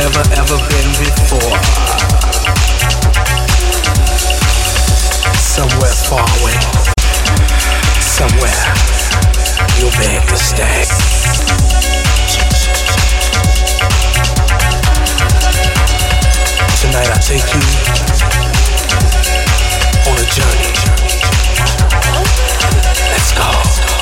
never ever been before. Somewhere far away, somewhere you'll beg to stay. Tonight I take you on a journey. Let's go.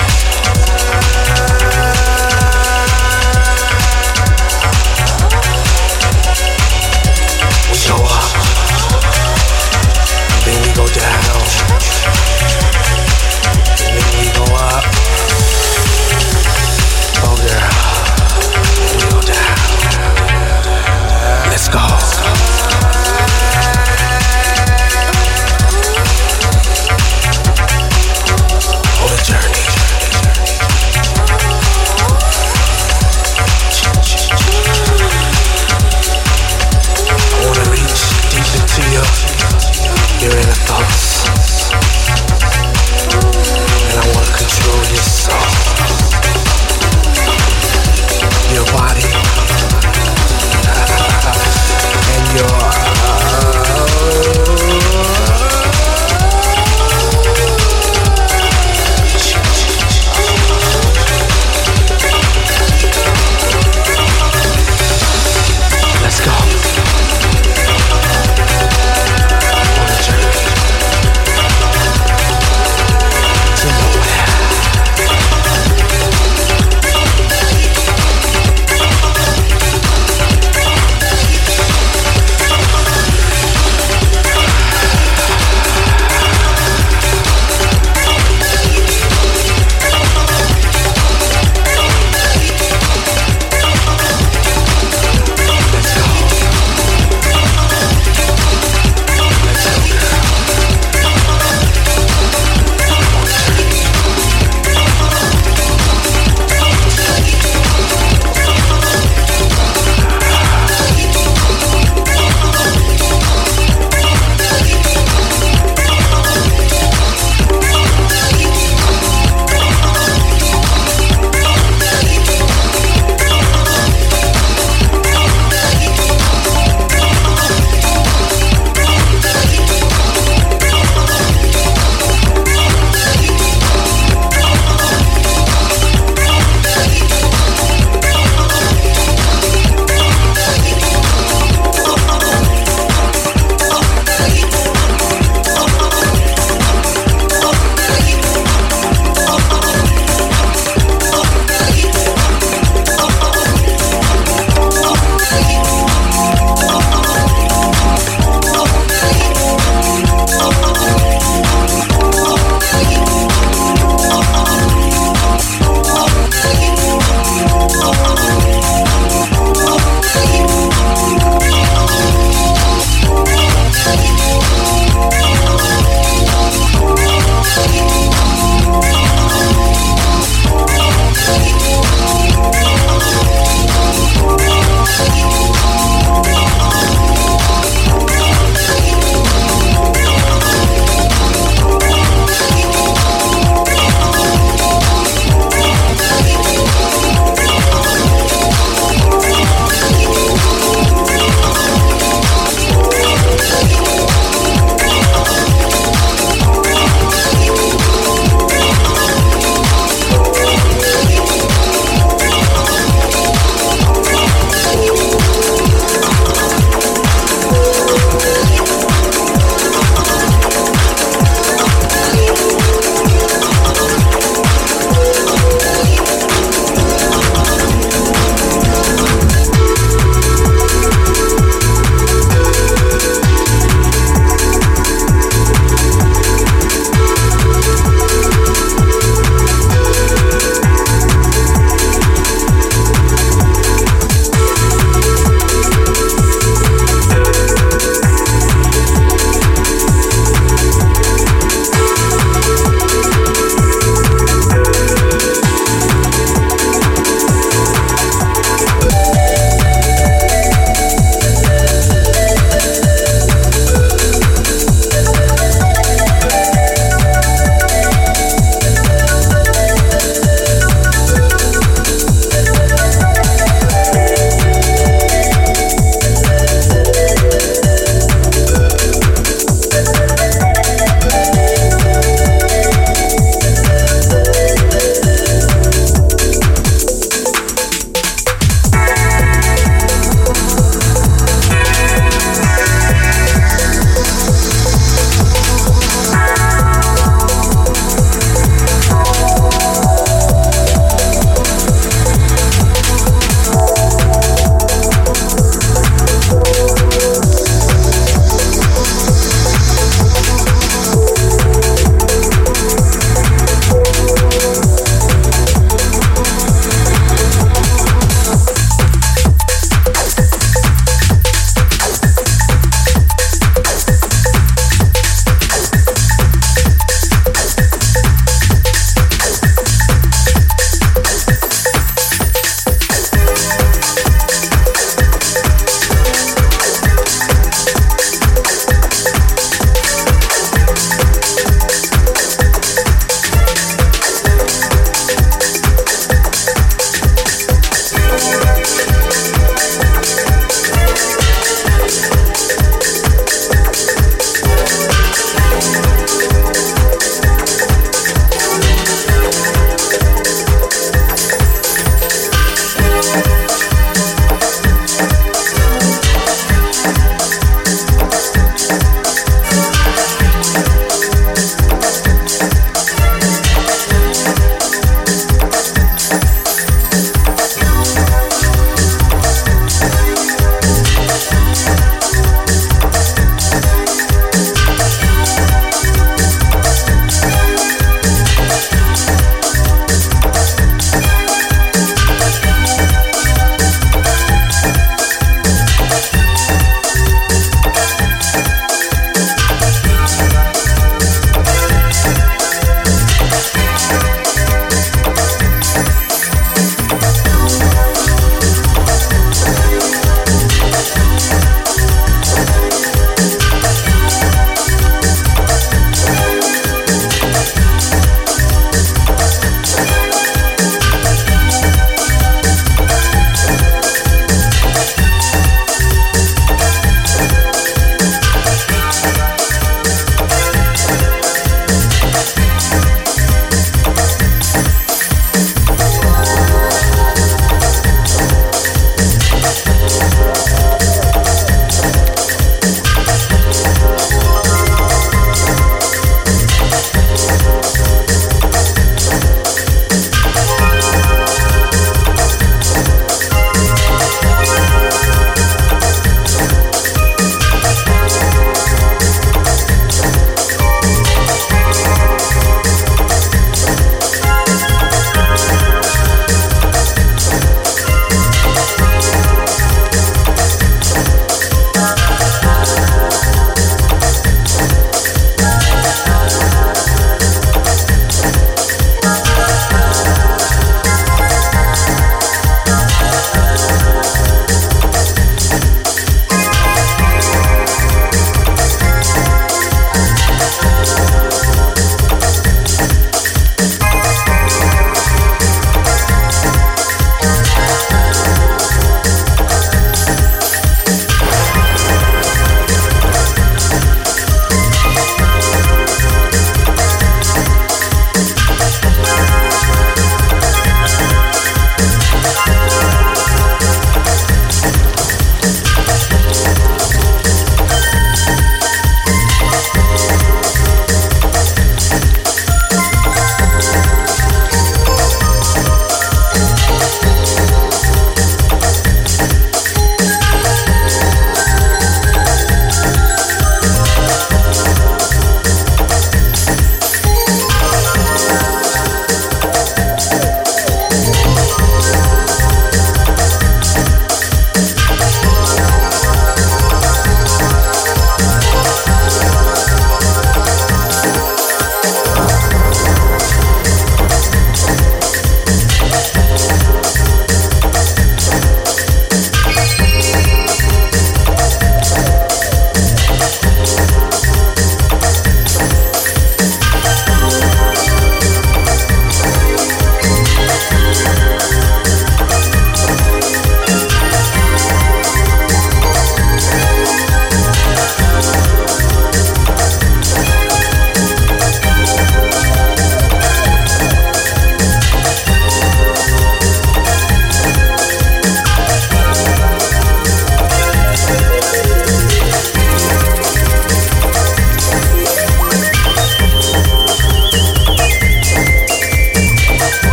Let's go.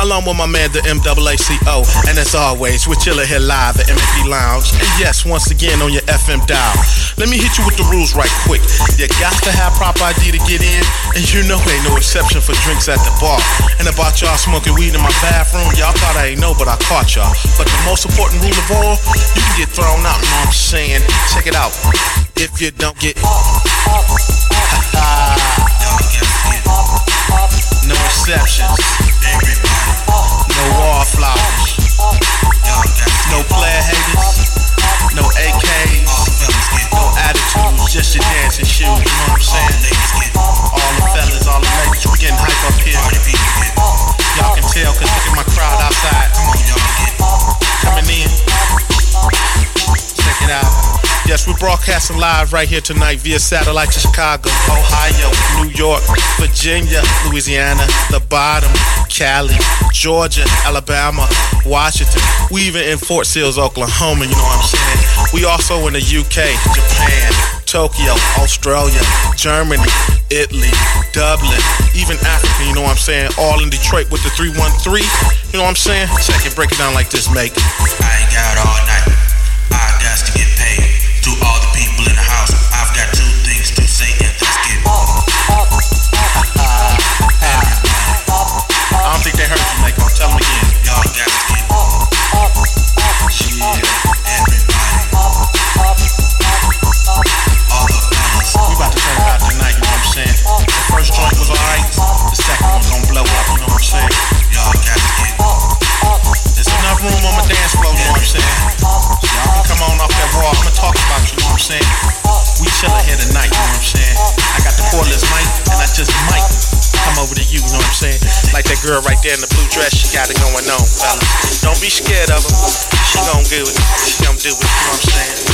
Along with my man, the MAACO. And as always, we're chilling here live at MFP Lounge. And yes, once again on your FM dial. Let me hit you with the rules right quick. You got to have proper ID to get in, and you know ain't no exception for drinks at the bar. And about y'all smoking weed in my bathroom, y'all thought I ain't know, but I caught y'all. But the most important rule of all, you can get thrown out, you know what I'm saying? Check it out. If you don't get no exceptions. No. No player haters. No AKs. No attitudes. Just your dancing shoes. You know what I'm saying? All the fellas, all the ladies, we getting hype up here. Y'all can tell cause Yes, we're broadcasting live right here tonight via satellite to Chicago, Ohio, New York, Virginia, Louisiana, the bottom, Cali, Georgia, Alabama, Washington. We even in Fort Sill, Oklahoma, you know what I'm saying? We also in the UK, Japan, Tokyo, Australia, Germany, Italy, Dublin, even Africa, you know what I'm saying? All in Detroit with the 313, you know what I'm saying? Check it, break it down like this, make. I ain't got all night. Like that girl right there in the blue dress, she got it going on, fellas. Don't be scared of her. She gon' do it. She gon' do it, you know what I'm saying?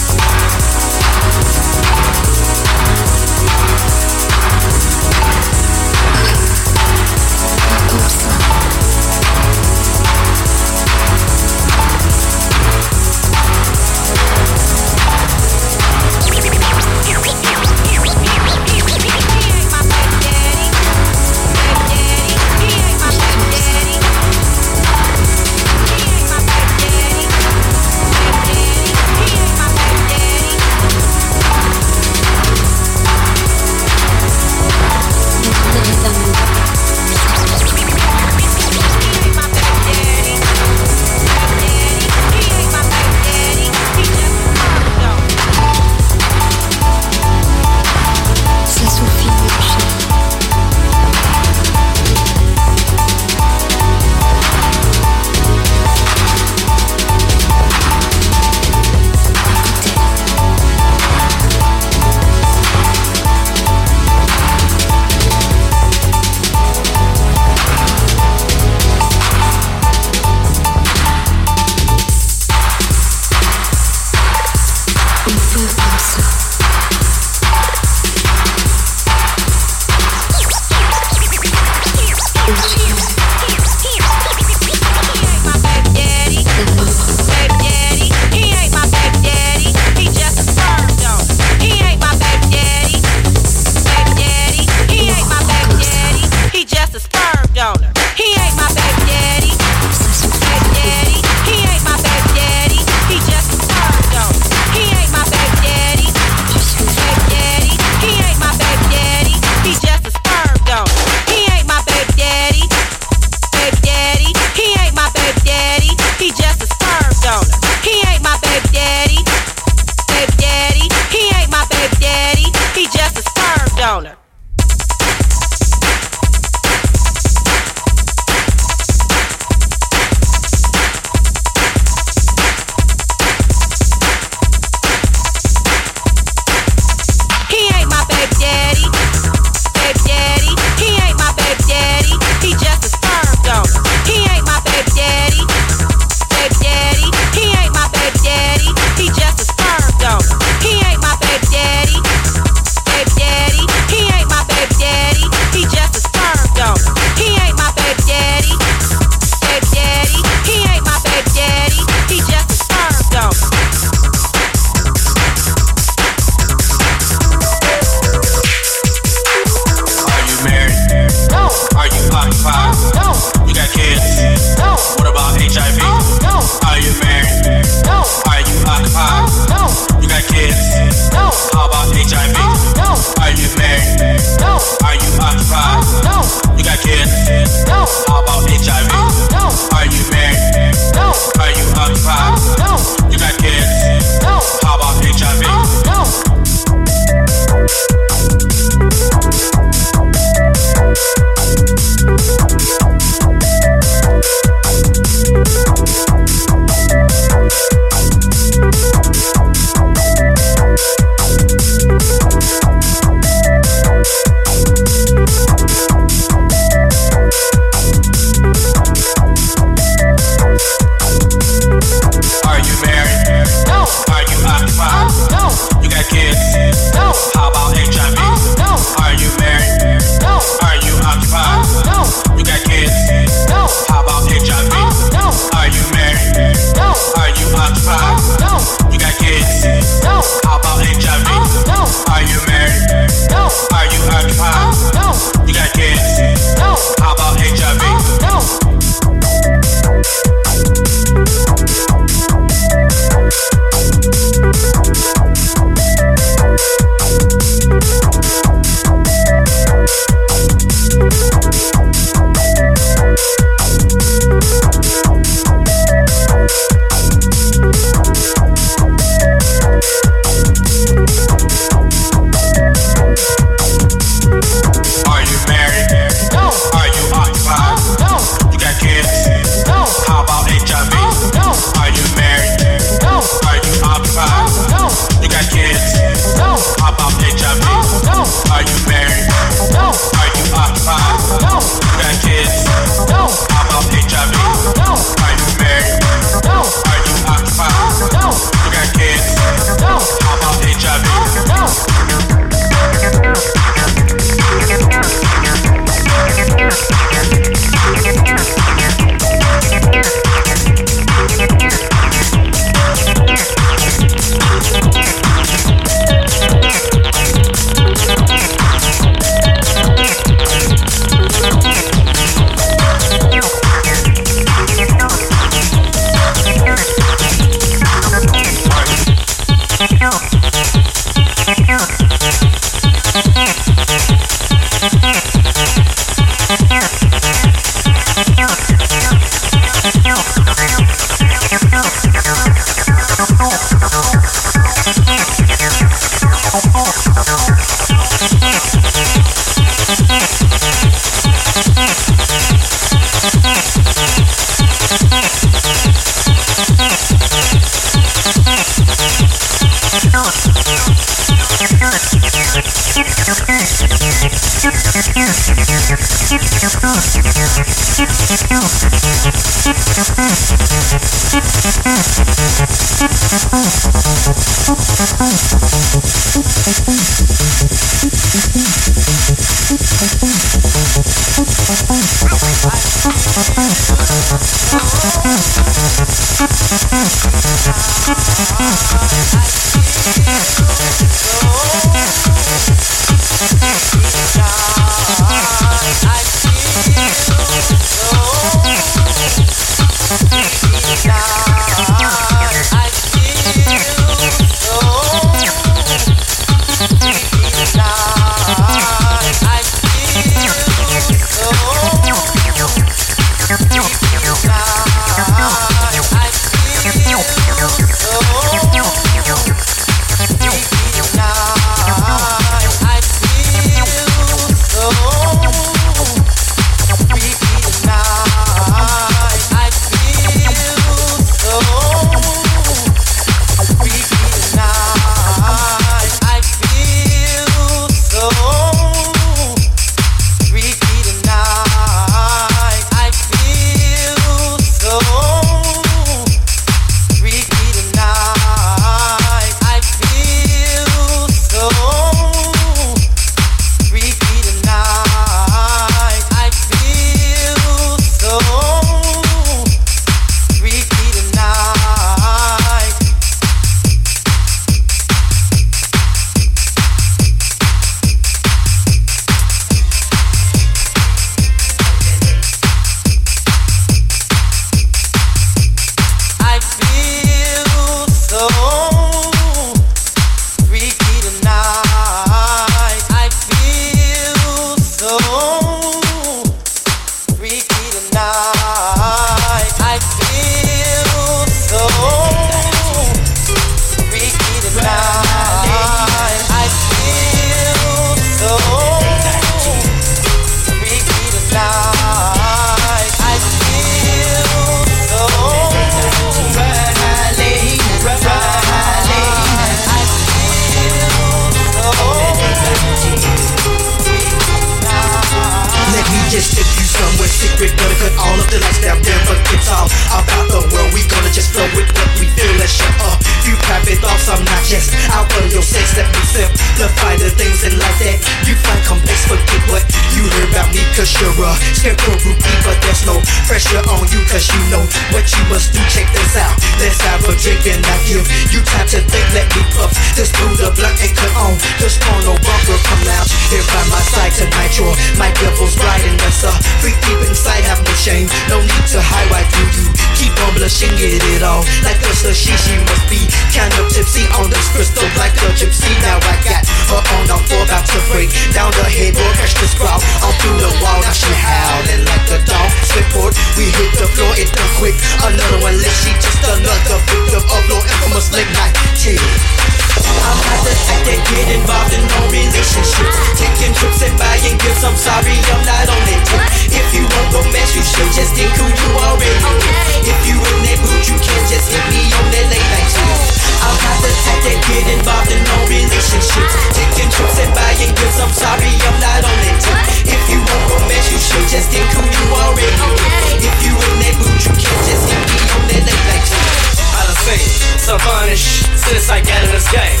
sorry, I'm not on it. tip. If you want romance, you should just think who you already okay. If you in that mood, you can't just hit me on that late night tip. I done seen some funny shit since I got in this game.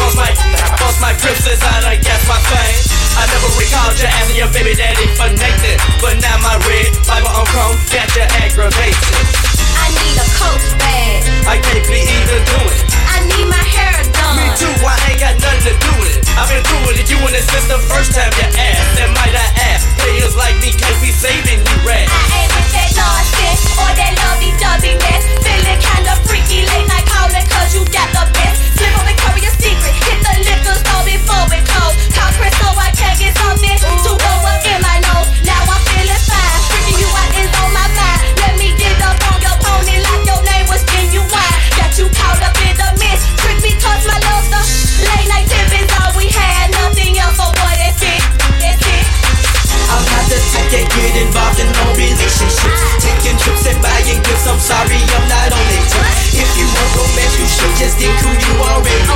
Boss my, boss my crib since I done guess my fame. I never recalled you asking your baby daddy for Nathan, but now my red Bible on chrome got your aggravation. I need a coat bag. I can't be either do it. I need my hair done. Me too, I ain't got nothing to do with it. I've been through it, you in the first time you ass. That might I ask. Players like me can't be saving you rats. I ain't with that nonsense or that lovey dovey mess. Feeling kinda freaky late night calling cause you got the best. Slip on the cover secret. Hit the liquor store before it close. Talk crystal, I can't get something. get involved in no relationships. Taking trips and buying gifts, I'm sorry, I'm not on it. If you want romance, you should just include you already.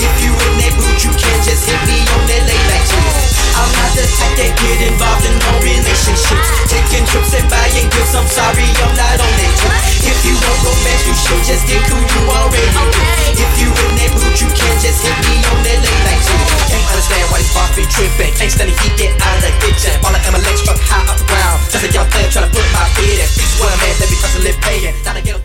If you in that mood, you can just hit me on that late night. I'm not the type that get involved in no relationships. Taking trips and buying gifts, I'm sorry, I'm not on that trip. If you want romance, you should just get who you already with. If you in that mood, you can just hit me on that late night too. Can't understand why these boss be tripping. Ain't standing he get out of the kitchen. All I am a struck high up the ground. Just like y'all playing, trying to put my feet in. Fix what I'm at, let me hustle and paying. Now I get